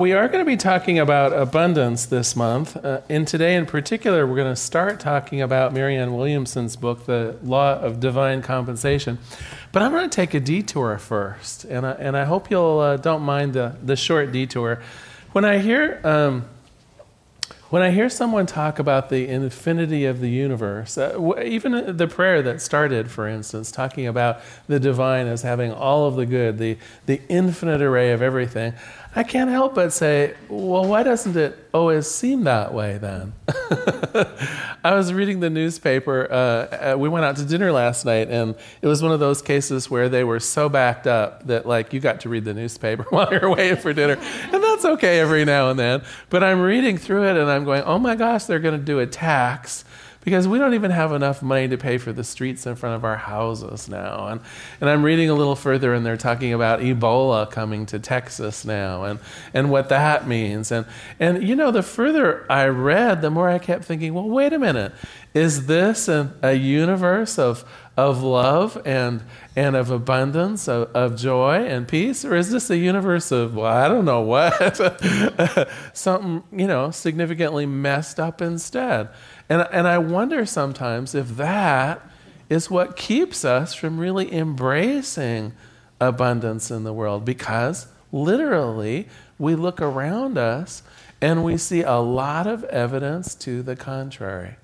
We are going to be talking about abundance this month. Uh, and today, in particular, we're going to start talking about Marianne Williamson's book, The Law of Divine Compensation. But I'm going to take a detour first. And I, and I hope you'll uh, don't mind the, the short detour. When I hear. Um, when I hear someone talk about the infinity of the universe, uh, even the prayer that started, for instance, talking about the divine as having all of the good, the, the infinite array of everything, I can't help but say, well, why doesn't it always seem that way then? I was reading the newspaper. Uh, uh, we went out to dinner last night, and it was one of those cases where they were so backed up that, like, you got to read the newspaper while you're waiting for dinner. And that's okay every now and then. But I'm reading through it, and I'm going, oh my gosh, they're going to do a tax because we don't even have enough money to pay for the streets in front of our houses now. And, and I'm reading a little further, and they're talking about Ebola coming to Texas now and, and what that means. And, and, you know, the further I read, the more I kept thinking, well, wait a minute. Is this a, a universe of, of love and, and of abundance, of, of joy and peace? Or is this a universe of, well, I don't know what? Something, you know, significantly messed up instead. And, and I wonder sometimes if that is what keeps us from really embracing abundance in the world because literally we look around us and we see a lot of evidence to the contrary.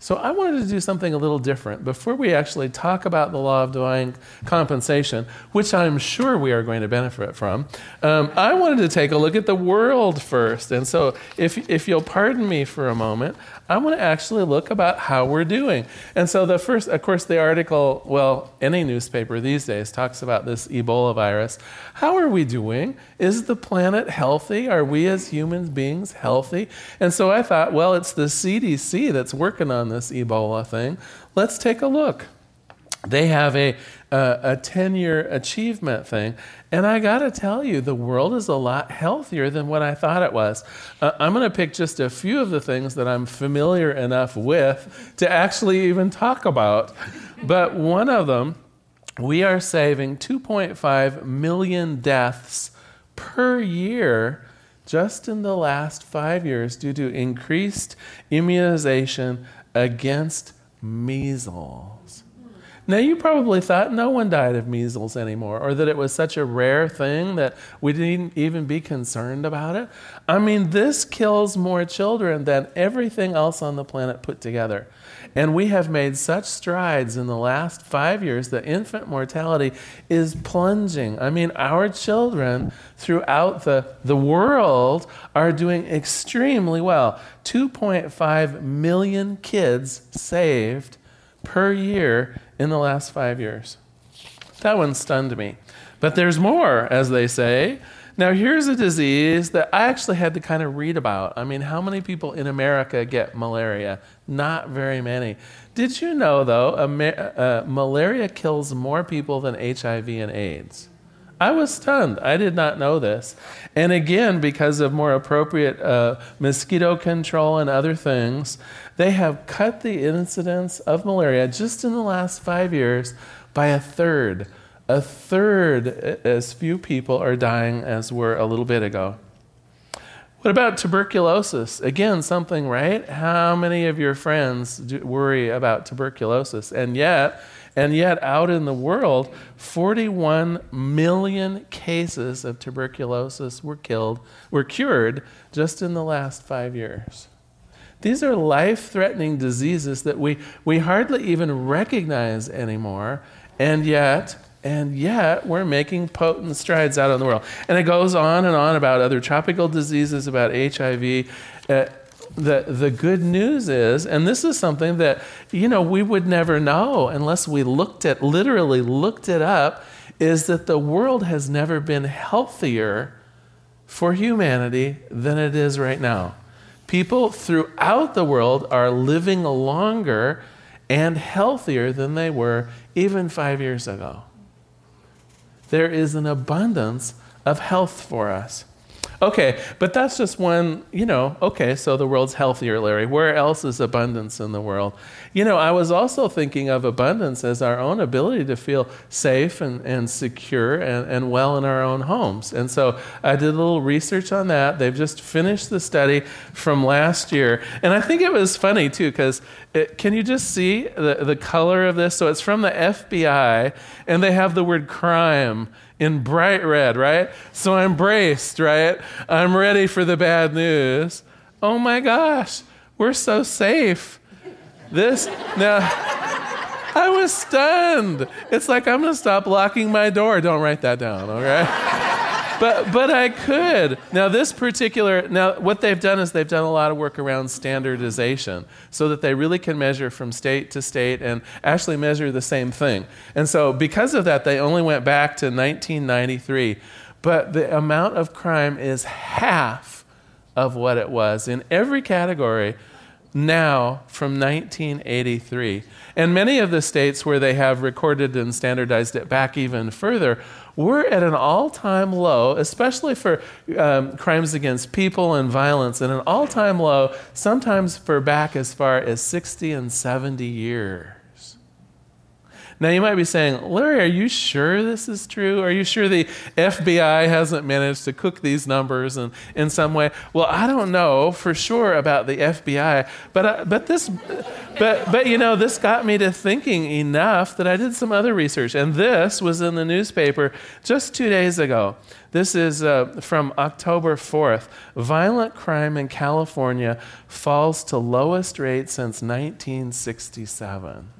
So I wanted to do something a little different. Before we actually talk about the law of divine compensation, which I'm sure we are going to benefit from, um, I wanted to take a look at the world first. And so if, if you'll pardon me for a moment, I want to actually look about how we're doing. And so the first, of course, the article, well, any newspaper these days talks about this Ebola virus. How are we doing? Is the planet healthy? Are we as human beings healthy? And so I thought, well, it's the CDC that's working on this Ebola thing. Let's take a look. They have a, uh, a 10 year achievement thing. And I got to tell you, the world is a lot healthier than what I thought it was. Uh, I'm going to pick just a few of the things that I'm familiar enough with to actually even talk about. But one of them, we are saving 2.5 million deaths per year just in the last five years due to increased immunization against measles. Now, you probably thought no one died of measles anymore, or that it was such a rare thing that we didn't even be concerned about it. I mean, this kills more children than everything else on the planet put together. And we have made such strides in the last five years that infant mortality is plunging. I mean, our children throughout the, the world are doing extremely well. 2.5 million kids saved per year in the last five years. That one stunned me. But there's more, as they say. Now, here's a disease that I actually had to kind of read about. I mean, how many people in America get malaria? Not very many. Did you know, though, uh, malaria kills more people than HIV and AIDS? I was stunned. I did not know this. And again, because of more appropriate uh, mosquito control and other things, they have cut the incidence of malaria just in the last five years by a third. A third as few people are dying as were a little bit ago. What about tuberculosis? Again, something, right? How many of your friends worry about tuberculosis? And yet, and yet, out in the world, 41 million cases of tuberculosis were killed, were cured just in the last five years. These are life threatening diseases that we, we hardly even recognize anymore, and yet, and yet we're making potent strides out in the world. And it goes on and on about other tropical diseases, about HIV. Uh, the, the good news is, and this is something that, you know, we would never know unless we looked at, literally looked it up, is that the world has never been healthier for humanity than it is right now. People throughout the world are living longer and healthier than they were even five years ago. there is an abundance of health for us. Okay, but that's just one, you know, okay, so the world's healthier, Larry. Where else is abundance in the world? You know, I was also thinking of abundance as our own ability to feel safe and, and secure and, and well in our own homes. And so I did a little research on that. They've just finished the study from last year. And I think it was funny, too, because can you just see the, the color of this? So it's from the FBI, and they have the word crime in bright red, right? So I'm braced, right? I'm ready for the bad news. Oh my gosh, we're so safe. This, now, I was stunned. It's like I'm going to stop locking my door. Don't write that down, okay? But but I could. Now this particular now what they've done is they've done a lot of work around standardization so that they really can measure from state to state and actually measure the same thing. And so because of that they only went back to 1993. But the amount of crime is half of what it was in every category now from 1983. And many of the states where they have recorded and standardized it back even further we're at an all time low, especially for um, crimes against people and violence, and an all time low, sometimes for back as far as 60 and 70 years. Now, you might be saying, Larry, are you sure this is true? Are you sure the FBI hasn't managed to cook these numbers in, in some way? Well, I don't know for sure about the FBI, but, uh, but, this, but, but you know, this got me to thinking enough that I did some other research. And this was in the newspaper just two days ago. This is uh, from October 4th. Violent crime in California falls to lowest rate since 1967.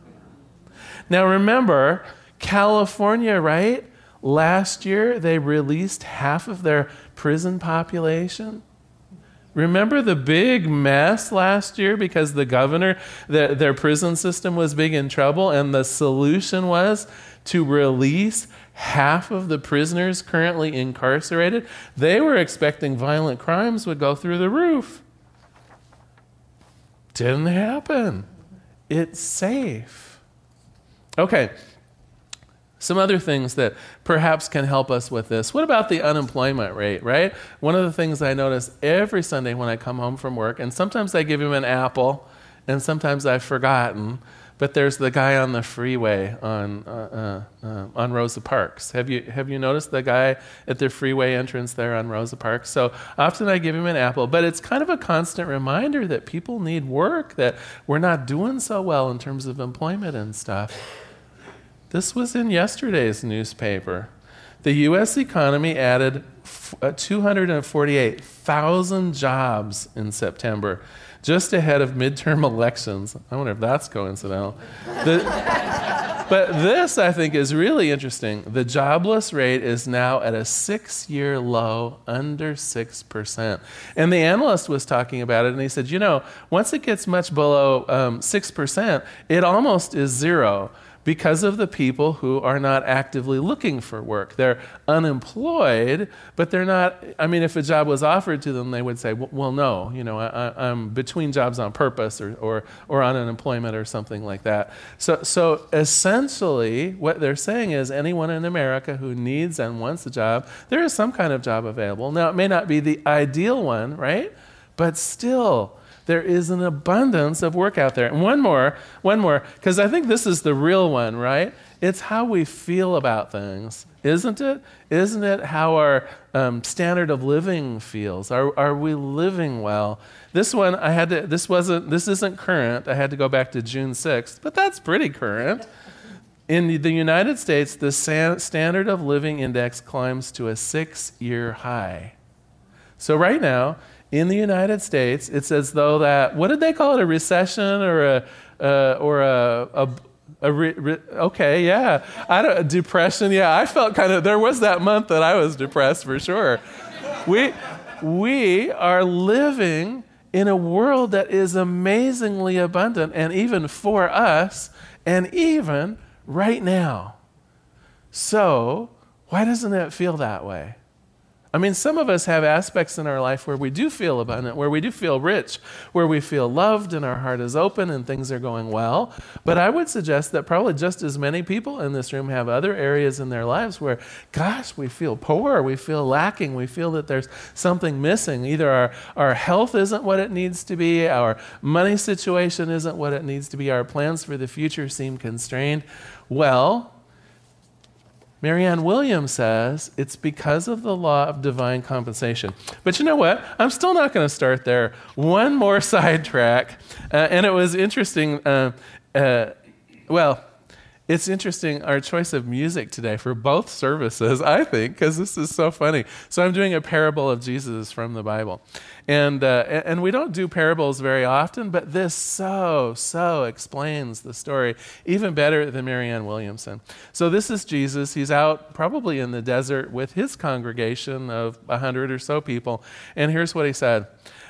Now remember, California, right? Last year they released half of their prison population. Remember the big mess last year because the governor, the, their prison system was big in trouble, and the solution was to release half of the prisoners currently incarcerated? They were expecting violent crimes would go through the roof. Didn't happen. It's safe. Okay. Some other things that perhaps can help us with this. What about the unemployment rate, right? One of the things I notice every Sunday when I come home from work, and sometimes I give him an apple, and sometimes I've forgotten, but there's the guy on the freeway on, uh, uh, uh, on Rosa Parks. Have you, have you noticed the guy at the freeway entrance there on Rosa Parks? So often I give him an apple, but it's kind of a constant reminder that people need work, that we're not doing so well in terms of employment and stuff. This was in yesterday's newspaper. The U.S. economy added uh, 248,000 jobs in September, just ahead of midterm elections. I wonder if that's coincidental. The, but this, I think, is really interesting. The jobless rate is now at a six year low, under 6%. And the analyst was talking about it, and he said, you know, once it gets much below um, 6%, it almost is zero because of the people who are not actively looking for work. They're unemployed, but they're not. I mean, if a job was offered to them, they would say, well, no, you know, I, am between jobs on purpose or, or, or on unemployment or something like that. So, so essentially, what they're saying is anyone in America who needs and wants a job, there is some kind of job available. Now, it may not be the ideal one, right? But still, there is an abundance of work out there. And one more, one more, because I think this is the real one, right? It's how we feel about things, isn't it? Isn't it how our um, standard of living feels? Are, are we living well? This one, I had to, this wasn't, this isn't current. I had to go back to June 6th, but that's pretty current. In the United States, the standard of living index climbs to a six year high. So, right now, in the United States, it's as though that, what did they call it, a recession or a, uh, or a, a, a re, re, okay, yeah. I don't, depression, yeah. I felt kind of, there was that month that I was depressed for sure. We, we are living in a world that is amazingly abundant, and even for us, and even right now. So, why doesn't it feel that way? I mean, some of us have aspects in our life where we do feel abundant, where we do feel rich, where we feel loved and our heart is open and things are going well. But I would suggest that probably just as many people in this room have other areas in their lives where, gosh, we feel poor, we feel lacking, we feel that there's something missing. Either our, our health isn't what it needs to be, our money situation isn't what it needs to be, our plans for the future seem constrained. Well, Marianne Williams says it's because of the law of divine compensation. But you know what? I'm still not going to start there. One more sidetrack. Uh, and it was interesting. Uh, uh, well, it's interesting our choice of music today for both services, I think, because this is so funny. So I'm doing a parable of Jesus from the Bible. And, uh, and we don't do parables very often, but this so, so explains the story even better than Marianne Williamson. So this is Jesus. He's out probably in the desert with his congregation of a hundred or so people. And here's what he said.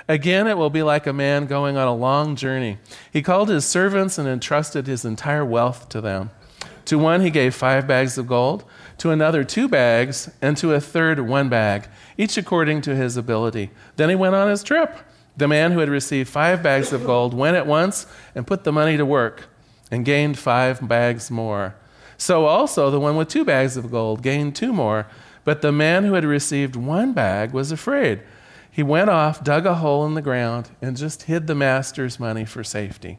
Again, it will be like a man going on a long journey. He called his servants and entrusted his entire wealth to them. To one he gave five bags of gold, to another two bags, and to a third one bag, each according to his ability. Then he went on his trip. The man who had received five bags of gold went at once and put the money to work and gained five bags more. So also the one with two bags of gold gained two more. But the man who had received one bag was afraid. He went off, dug a hole in the ground, and just hid the master's money for safety.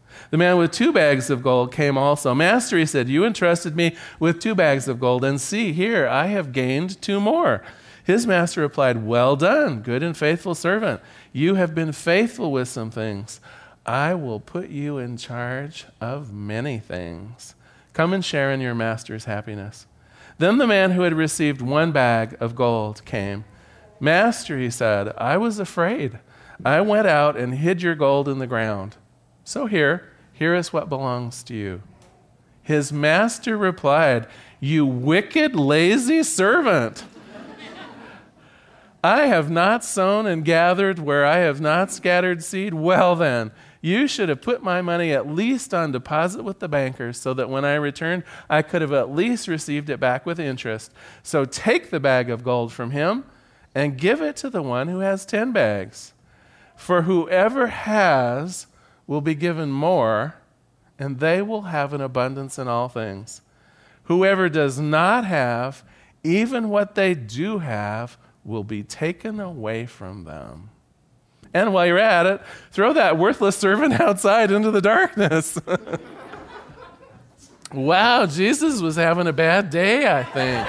The man with two bags of gold came also. Master, he said, You entrusted me with two bags of gold, and see, here, I have gained two more. His master replied, Well done, good and faithful servant. You have been faithful with some things. I will put you in charge of many things. Come and share in your master's happiness. Then the man who had received one bag of gold came. Master, he said, I was afraid. I went out and hid your gold in the ground. So here, here is what belongs to you. His master replied, You wicked, lazy servant. I have not sown and gathered where I have not scattered seed. Well, then, you should have put my money at least on deposit with the bankers so that when I returned, I could have at least received it back with interest. So take the bag of gold from him and give it to the one who has ten bags. For whoever has, will be given more, and they will have an abundance in all things. Whoever does not have, even what they do have, will be taken away from them. And while you're at it, throw that worthless servant outside into the darkness. wow, Jesus was having a bad day, I think.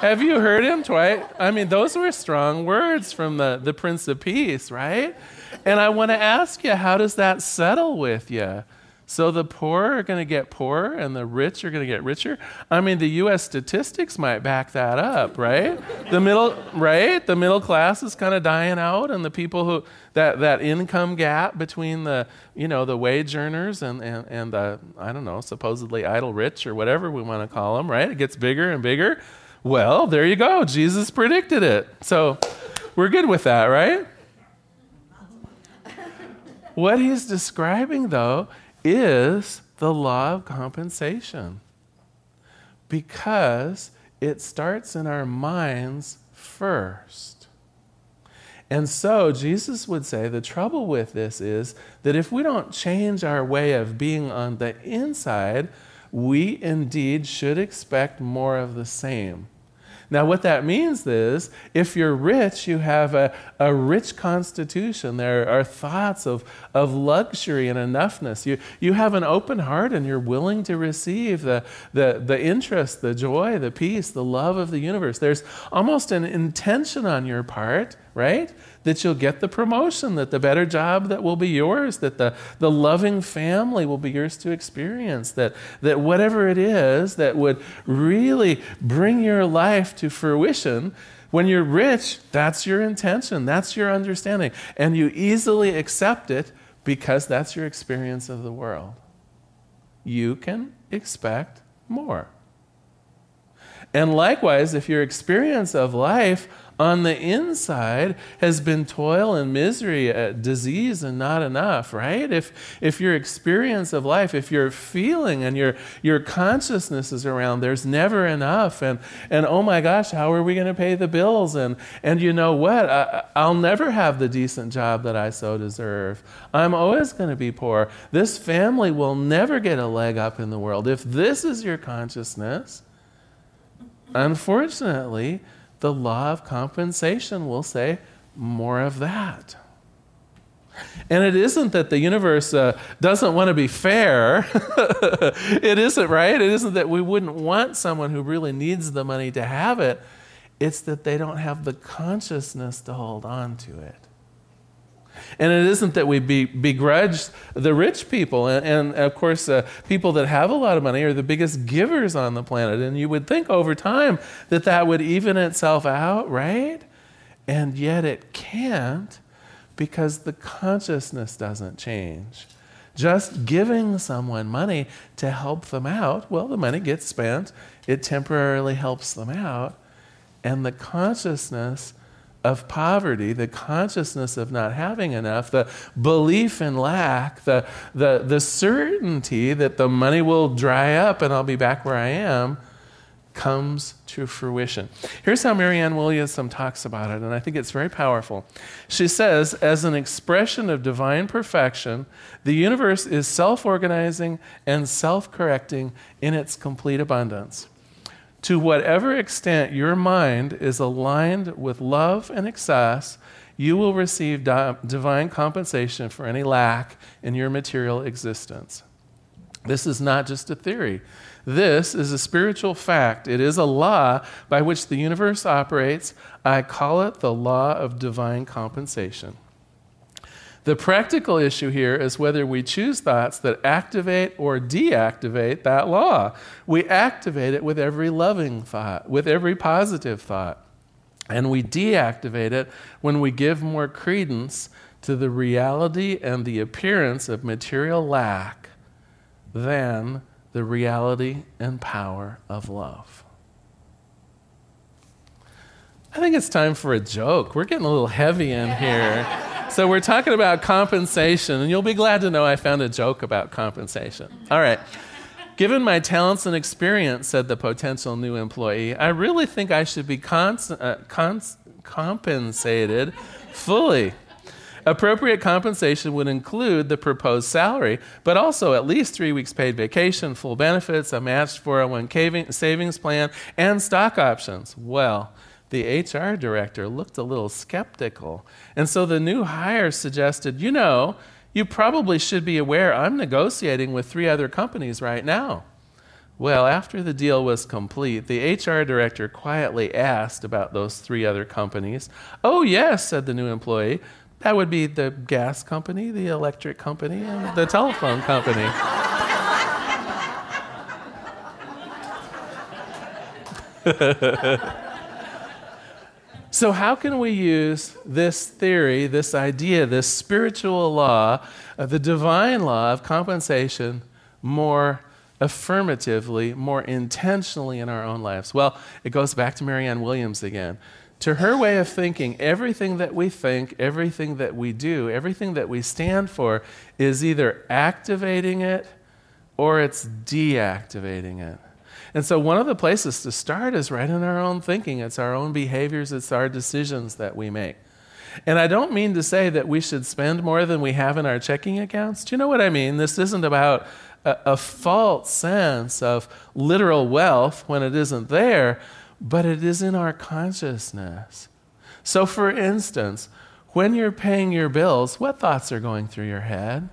Have you heard him twice? I mean, those were strong words from the, the Prince of Peace, right? And I want to ask you, how does that settle with you? So the poor are going to get poorer and the rich are going to get richer. I mean, the U.S. statistics might back that up, right? The middle, right? The middle class is kind of dying out, and the people who that that income gap between the you know the wage earners and and and the I don't know supposedly idle rich or whatever we want to call them, right? It gets bigger and bigger. Well, there you go. Jesus predicted it, so we're good with that, right? What he's describing, though, is the law of compensation because it starts in our minds first. And so Jesus would say the trouble with this is that if we don't change our way of being on the inside, we indeed should expect more of the same. Now, what that means is if you're rich, you have a, a rich constitution. There are thoughts of, of luxury and enoughness. You, you have an open heart and you're willing to receive the, the, the interest, the joy, the peace, the love of the universe. There's almost an intention on your part, right? that you'll get the promotion, that the better job that will be yours, that the, the loving family will be yours to experience, that, that whatever it is that would really bring your life to fruition, When you're rich, that's your intention, that's your understanding, and you easily accept it because that's your experience of the world. You can expect more. And likewise, if your experience of life on the inside has been toil and misery, uh, disease, and not enough, right? If, if your experience of life, if your feeling and your, your consciousness is around, there's never enough. And, and oh my gosh, how are we going to pay the bills? And, and you know what? I, I'll never have the decent job that I so deserve. I'm always going to be poor. This family will never get a leg up in the world. If this is your consciousness, unfortunately, the law of compensation will say more of that. And it isn't that the universe uh, doesn't want to be fair. it isn't, right? It isn't that we wouldn't want someone who really needs the money to have it. It's that they don't have the consciousness to hold on to it. And it isn't that we be, begrudge the rich people. And, and of course, uh, people that have a lot of money are the biggest givers on the planet. And you would think over time that that would even itself out, right? And yet it can't because the consciousness doesn't change. Just giving someone money to help them out, well, the money gets spent, it temporarily helps them out, and the consciousness of poverty, the consciousness of not having enough, the belief in lack, the, the, the certainty that the money will dry up and I'll be back where I am, comes to fruition. Here's how Marianne Williamson talks about it, and I think it's very powerful. She says, as an expression of divine perfection, the universe is self organizing and self correcting in its complete abundance. To whatever extent your mind is aligned with love and excess, you will receive di- divine compensation for any lack in your material existence. This is not just a theory. This is a spiritual fact. It is a law by which the universe operates. I call it the law of divine compensation. The practical issue here is whether we choose thoughts that activate or deactivate that law. We activate it with every loving thought, with every positive thought. And we deactivate it when we give more credence to the reality and the appearance of material lack than the reality and power of love. I think it's time for a joke. We're getting a little heavy in here. So we're talking about compensation, and you'll be glad to know I found a joke about compensation. All right. Given my talents and experience, said the potential new employee, I really think I should be cons- uh, cons- compensated fully. Appropriate compensation would include the proposed salary, but also at least three weeks paid vacation, full benefits, a matched 401k savings plan, and stock options. Well, the HR director looked a little skeptical. And so the new hire suggested, you know, you probably should be aware I'm negotiating with three other companies right now. Well, after the deal was complete, the HR director quietly asked about those three other companies. Oh, yes, said the new employee. That would be the gas company, the electric company, and the telephone company. So, how can we use this theory, this idea, this spiritual law, uh, the divine law of compensation more affirmatively, more intentionally in our own lives? Well, it goes back to Marianne Williams again. To her way of thinking, everything that we think, everything that we do, everything that we stand for is either activating it or it's deactivating it. And so, one of the places to start is right in our own thinking. It's our own behaviors, it's our decisions that we make. And I don't mean to say that we should spend more than we have in our checking accounts. Do you know what I mean? This isn't about a, a false sense of literal wealth when it isn't there, but it is in our consciousness. So, for instance, when you're paying your bills, what thoughts are going through your head?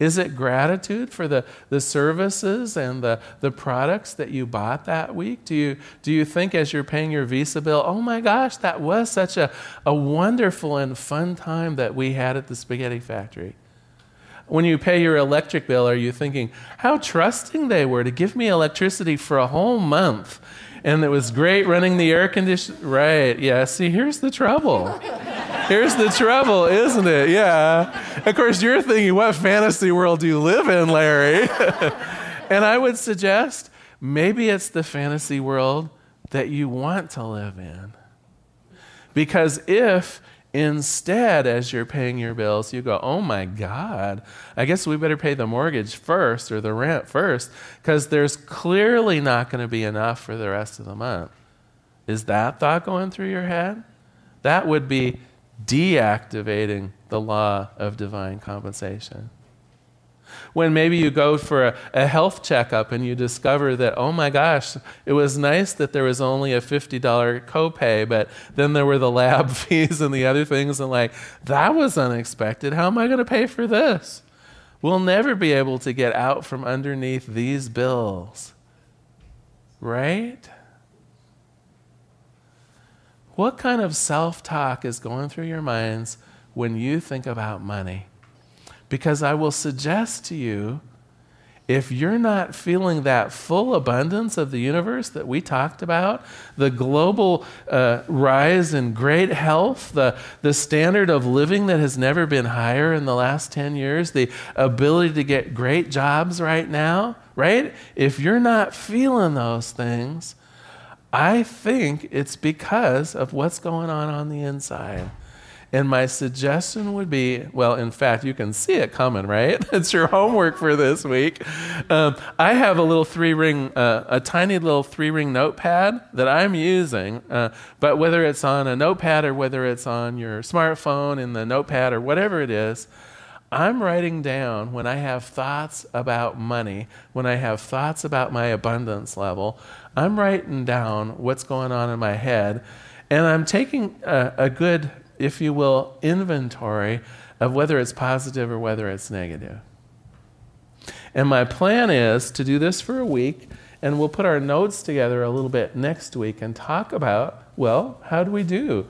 Is it gratitude for the, the services and the, the products that you bought that week? Do you, do you think as you're paying your Visa bill, oh my gosh, that was such a, a wonderful and fun time that we had at the spaghetti factory? When you pay your electric bill, are you thinking, how trusting they were to give me electricity for a whole month? And it was great running the air conditioner. Right, yeah. See, here's the trouble. Here's the trouble, isn't it? Yeah. Of course, you're thinking, what fantasy world do you live in, Larry? and I would suggest maybe it's the fantasy world that you want to live in. Because if Instead, as you're paying your bills, you go, oh my God, I guess we better pay the mortgage first or the rent first because there's clearly not going to be enough for the rest of the month. Is that thought going through your head? That would be deactivating the law of divine compensation when maybe you go for a, a, health checkup and you discover that, oh my gosh, it was nice that there was only a $50 copay, but then there were the lab fees and the other things, and like, that was unexpected. How am I going to pay for this? We'll never be able to get out from underneath these bills. Right? What kind of self talk is going through your minds when you think about money? Because I will suggest to you if you're not feeling that full abundance of the universe that we talked about, the global uh, rise in great health, the, the standard of living that has never been higher in the last 10 years, the ability to get great jobs right now, right? If you're not feeling those things, I think it's because of what's going on on the inside. And my suggestion would be well, in fact, you can see it coming, right? it's your homework for this week. Um, I have a little three ring, uh, a tiny little three ring notepad that I'm using. Uh, but whether it's on a notepad or whether it's on your smartphone in the notepad or whatever it is, I'm writing down when I have thoughts about money, when I have thoughts about my abundance level, I'm writing down what's going on in my head. And I'm taking a, a good if you will, inventory of whether it's positive or whether it's negative. And my plan is to do this for a week, and we'll put our notes together a little bit next week and talk about well, how do we do?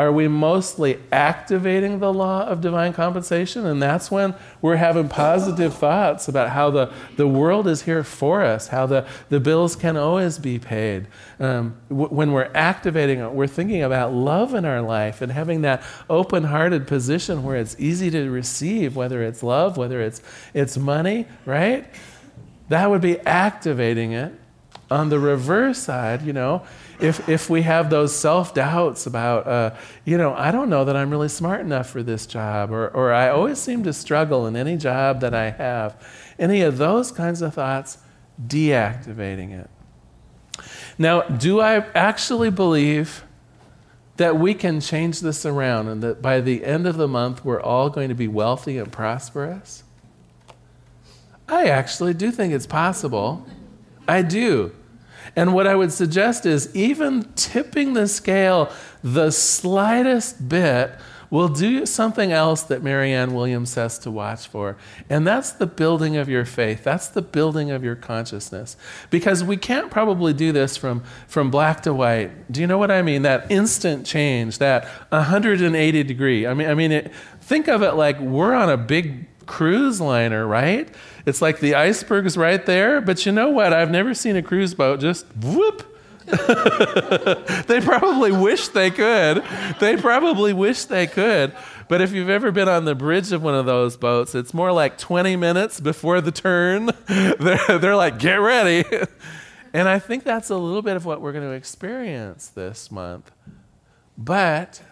Are we mostly activating the law of divine compensation? And that's when we're having positive thoughts about how the, the world is here for us, how the, the bills can always be paid. Um, w- when we're activating it, we're thinking about love in our life and having that open hearted position where it's easy to receive, whether it's love, whether it's, it's money, right? That would be activating it. On the reverse side, you know, if, if we have those self doubts about, uh, you know, I don't know that I'm really smart enough for this job, or, or I always seem to struggle in any job that I have, any of those kinds of thoughts, deactivating it. Now, do I actually believe that we can change this around and that by the end of the month we're all going to be wealthy and prosperous? I actually do think it's possible. I do. And what I would suggest is even tipping the scale the slightest bit will do something else that Marianne Williams says to watch for. And that's the building of your faith. That's the building of your consciousness. Because we can't probably do this from, from black to white. Do you know what I mean? That instant change, that 180 degree. I mean, I mean it, think of it like we're on a big cruise liner, right? It's like the iceberg's right there, but you know what? I've never seen a cruise boat just whoop. they probably wish they could. They probably wish they could. But if you've ever been on the bridge of one of those boats, it's more like 20 minutes before the turn. They're, they're like, get ready. And I think that's a little bit of what we're going to experience this month. But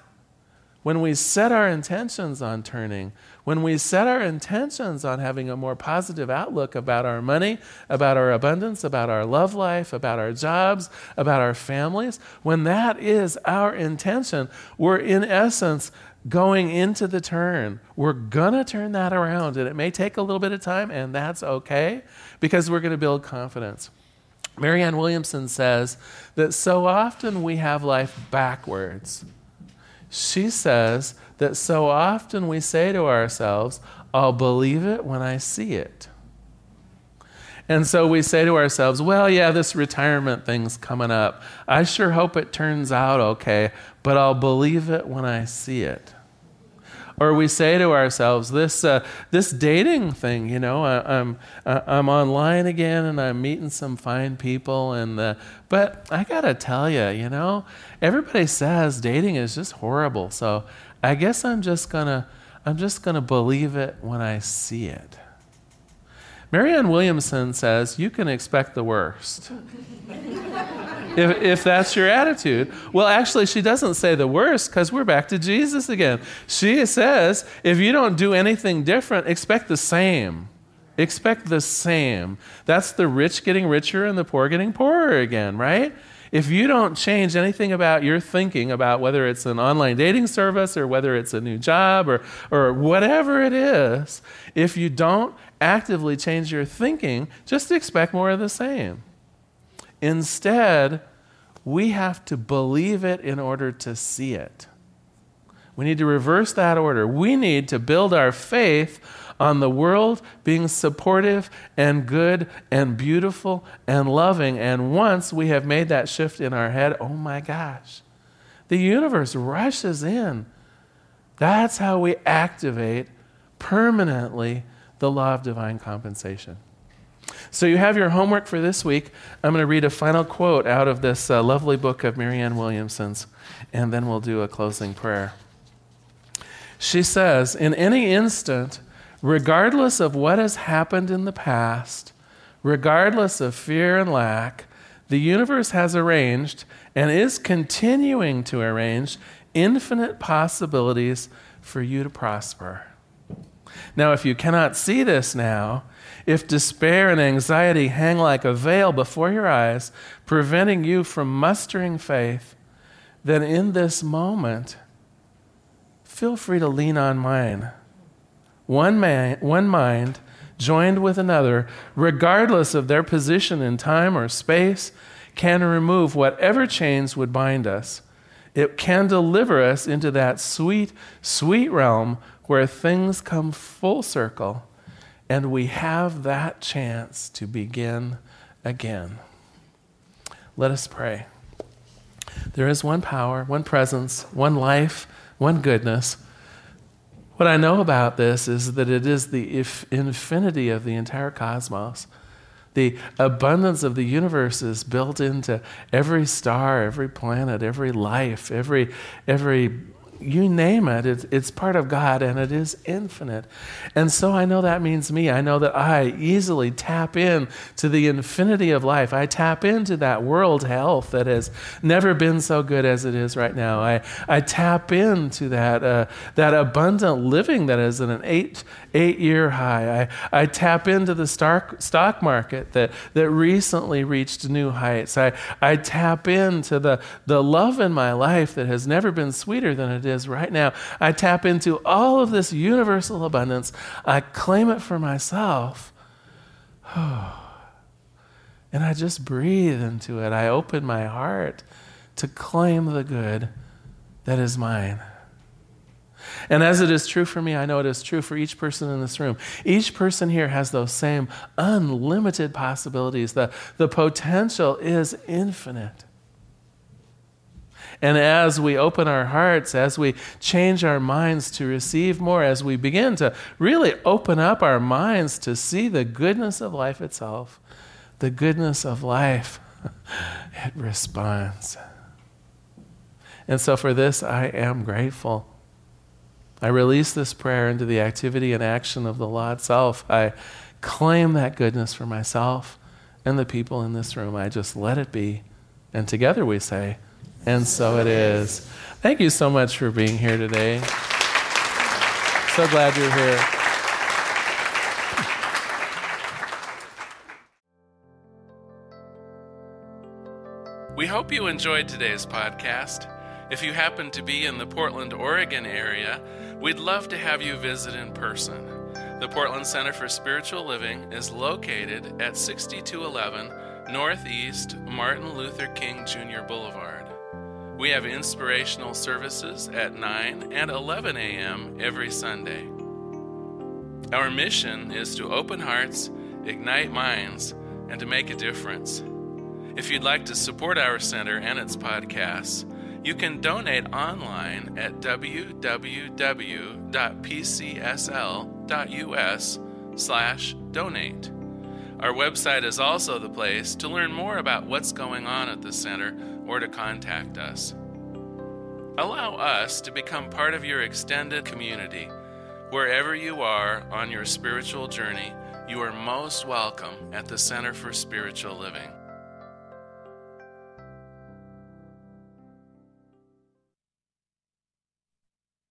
when we set our intentions on turning, when we set our intentions on having a more positive outlook about our money, about our abundance, about our love life, about our jobs, about our families, when that is our intention, we're in essence going into the turn. We're going to turn that around, and it may take a little bit of time, and that's okay because we're going to build confidence. Marianne Williamson says that so often we have life backwards. She says that so often we say to ourselves, I'll believe it when I see it. And so we say to ourselves, well, yeah, this retirement thing's coming up. I sure hope it turns out okay, but I'll believe it when I see it. or we say to ourselves, this, uh, this dating thing, you know, I, am I'm, I'm online again and I'm meeting some fine people. And, uh, but I got to tell you, you know, everybody says dating is just horrible. So I guess I'm just to, I'm just to believe it when I see it. Marianne Williamson says, you can expect the worst if, if that's your attitude. Well, actually, she doesn't say the worst because we're back to Jesus again. She says, if you don't do anything different, expect the same. Expect the same. That's the rich getting richer and the poor getting poorer again, right? If you don't change anything about your thinking about whether it's an online dating service or whether it's a new job or, or whatever it is, if you don't actively change your thinking, just expect more of the same. Instead, we have to believe it in order to see it. We need to reverse that order. We need to build our faith on the world being supportive and good and beautiful and loving. And once we have made that shift in our head, oh my gosh, the universe rushes in. That's how we activate permanently the law of divine compensation. So you have your homework for this week. I'm going to read a final quote out of this uh, lovely book of Marianne Williamson's, and then we'll do a closing prayer. She says, In any instant, regardless of what has happened in the past, regardless of fear and lack, the universe has arranged and is continuing to arrange infinite possibilities for you to prosper. Now, if you cannot see this now, if despair and anxiety hang like a veil before your eyes, preventing you from mustering faith, then in this moment, feel free to lean on mine. One, man, one mind joined with another, regardless of their position in time or space, can remove whatever chains would bind us. It can deliver us into that sweet, sweet realm where things come full circle and we have that chance to begin again. Let us pray. There is one power, one presence, one life, one goodness. What I know about this is that it is the infinity of the entire cosmos. The abundance of the universe is built into every star, every planet, every life, every, every you name it, it's, it's, part of God and it is infinite. And so I know that means me. I know that I easily tap in to the infinity of life. I tap into that world health that has never been so good as it is right now. I, I tap into that, uh, that abundant living that is at an eight, eight year high. I, I tap into the stock, stock market that, that recently reached new heights. I, I tap into the, the love in my life that has never been sweeter than it is right now. I tap into all of this universal abundance. I claim it for myself. And I just breathe into it. I open my heart to claim the good that is mine. And as it is true for me, I know it is true for each person in this room. Each person here has those same unlimited possibilities. The, the potential is infinite. And as we open our hearts, as we change our minds to receive more, as we begin to really open up our minds to see the goodness of life itself, the goodness of life, it responds. And so for this, I am grateful. I release this prayer into the activity and action of the law itself. I claim that goodness for myself and the people in this room. I just let it be. And together we say, and so it is. Thank you so much for being here today. So glad you're here. We hope you enjoyed today's podcast. If you happen to be in the Portland, Oregon area, we'd love to have you visit in person. The Portland Center for Spiritual Living is located at 6211 Northeast Martin Luther King Jr. Boulevard. We have inspirational services at 9 and 11 a.m. every Sunday. Our mission is to open hearts, ignite minds, and to make a difference. If you'd like to support our center and its podcasts, You can donate online at www.pcsl.us slash donate. Our website is also the place to learn more about what's going on at the center or to contact us. Allow us to become part of your extended community. Wherever you are on your spiritual journey, you are most welcome at the Center for Spiritual Living.